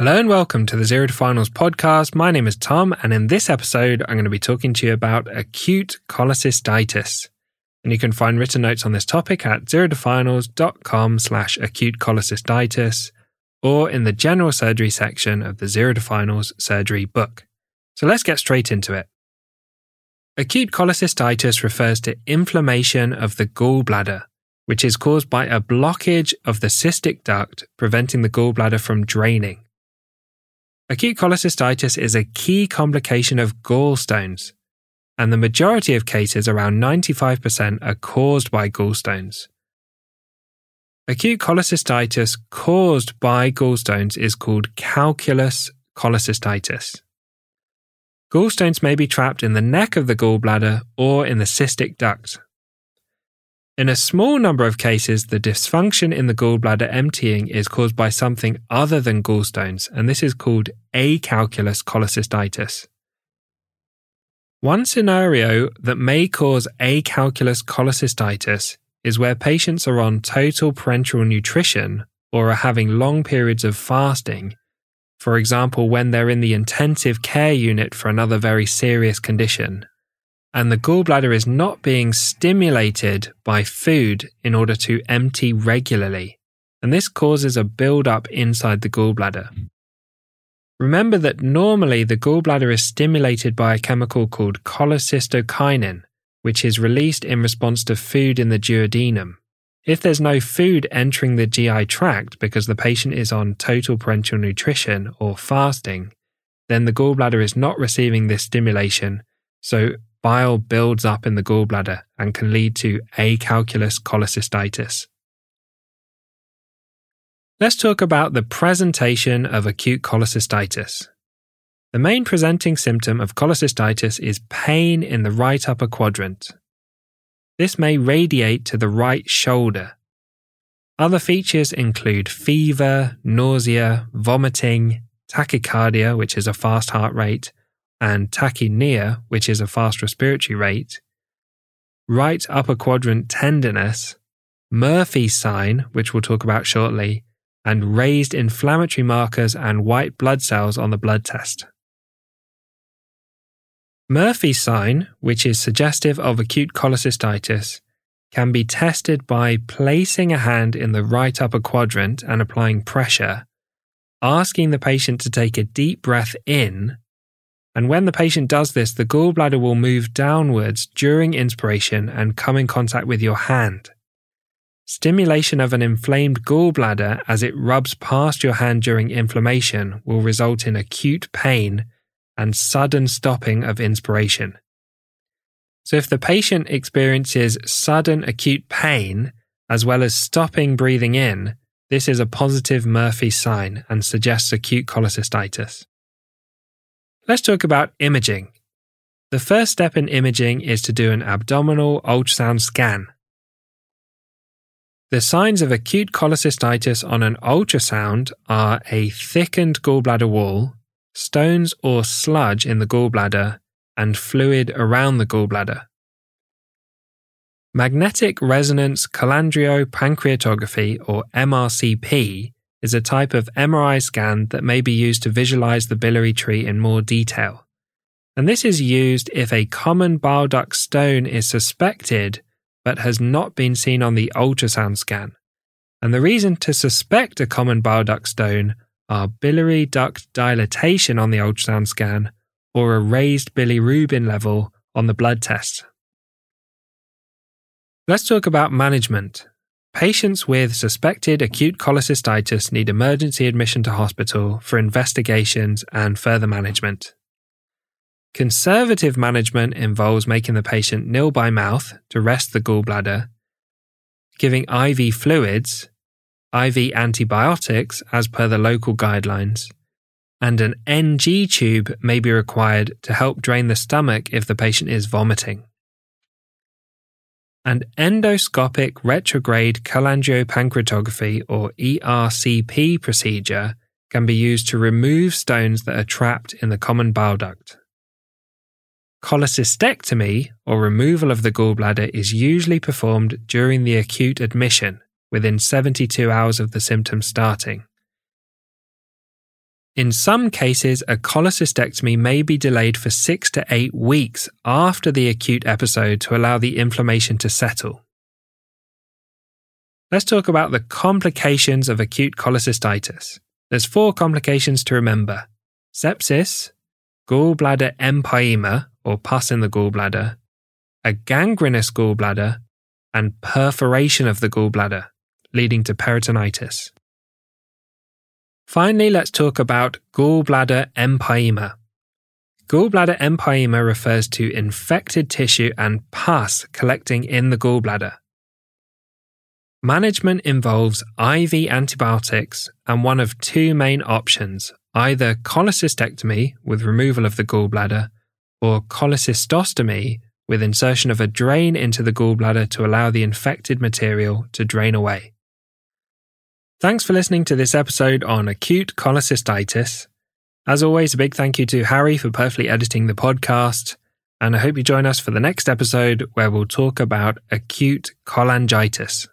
Hello and welcome to the Zero to Finals podcast. My name is Tom, and in this episode, I'm going to be talking to you about acute cholecystitis. And you can find written notes on this topic at zerotofinals.com slash acute cholecystitis or in the general surgery section of the Zero to Finals surgery book. So let's get straight into it. Acute cholecystitis refers to inflammation of the gallbladder, which is caused by a blockage of the cystic duct preventing the gallbladder from draining. Acute cholecystitis is a key complication of gallstones, and the majority of cases, around 95%, are caused by gallstones. Acute cholecystitis caused by gallstones is called calculous cholecystitis. Gallstones may be trapped in the neck of the gallbladder or in the cystic duct, in a small number of cases, the dysfunction in the gallbladder emptying is caused by something other than gallstones, and this is called acalculous cholecystitis. One scenario that may cause acalculous cholecystitis is where patients are on total parenteral nutrition or are having long periods of fasting, for example, when they're in the intensive care unit for another very serious condition and the gallbladder is not being stimulated by food in order to empty regularly, and this causes a build-up inside the gallbladder. Remember that normally the gallbladder is stimulated by a chemical called cholecystokinin, which is released in response to food in the duodenum. If there's no food entering the GI tract because the patient is on total parenteral nutrition or fasting, then the gallbladder is not receiving this stimulation, so bile builds up in the gallbladder and can lead to acalculous cholecystitis. Let's talk about the presentation of acute cholecystitis. The main presenting symptom of cholecystitis is pain in the right upper quadrant. This may radiate to the right shoulder. Other features include fever, nausea, vomiting, tachycardia, which is a fast heart rate, and tachypnea, which is a fast respiratory rate, right upper quadrant tenderness, Murphy's sign, which we'll talk about shortly, and raised inflammatory markers and white blood cells on the blood test. Murphy's sign, which is suggestive of acute cholecystitis, can be tested by placing a hand in the right upper quadrant and applying pressure, asking the patient to take a deep breath in and when the patient does this, the gallbladder will move downwards during inspiration and come in contact with your hand. Stimulation of an inflamed gallbladder as it rubs past your hand during inflammation will result in acute pain and sudden stopping of inspiration. So, if the patient experiences sudden acute pain as well as stopping breathing in, this is a positive Murphy sign and suggests acute cholecystitis. Let's talk about imaging. The first step in imaging is to do an abdominal ultrasound scan. The signs of acute cholecystitis on an ultrasound are a thickened gallbladder wall, stones or sludge in the gallbladder, and fluid around the gallbladder. Magnetic resonance cholangiopancreatography, or MRCP, is a type of MRI scan that may be used to visualize the biliary tree in more detail. And this is used if a common bile duct stone is suspected but has not been seen on the ultrasound scan. And the reason to suspect a common bile duct stone are biliary duct dilatation on the ultrasound scan or a raised bilirubin level on the blood test. Let's talk about management. Patients with suspected acute cholecystitis need emergency admission to hospital for investigations and further management. Conservative management involves making the patient nil by mouth to rest the gallbladder, giving IV fluids, IV antibiotics as per the local guidelines, and an NG tube may be required to help drain the stomach if the patient is vomiting. An endoscopic retrograde cholangiopancreatography or ERCP procedure can be used to remove stones that are trapped in the common bile duct. Cholecystectomy, or removal of the gallbladder, is usually performed during the acute admission, within 72 hours of the symptoms starting. In some cases, a cholecystectomy may be delayed for six to eight weeks after the acute episode to allow the inflammation to settle. Let's talk about the complications of acute cholecystitis. There's four complications to remember sepsis, gallbladder empyema, or pus in the gallbladder, a gangrenous gallbladder, and perforation of the gallbladder, leading to peritonitis. Finally, let's talk about gallbladder empyema. Gallbladder empyema refers to infected tissue and pus collecting in the gallbladder. Management involves IV antibiotics and one of two main options either cholecystectomy with removal of the gallbladder or cholecystostomy with insertion of a drain into the gallbladder to allow the infected material to drain away. Thanks for listening to this episode on acute cholecystitis. As always, a big thank you to Harry for perfectly editing the podcast, and I hope you join us for the next episode where we'll talk about acute cholangitis.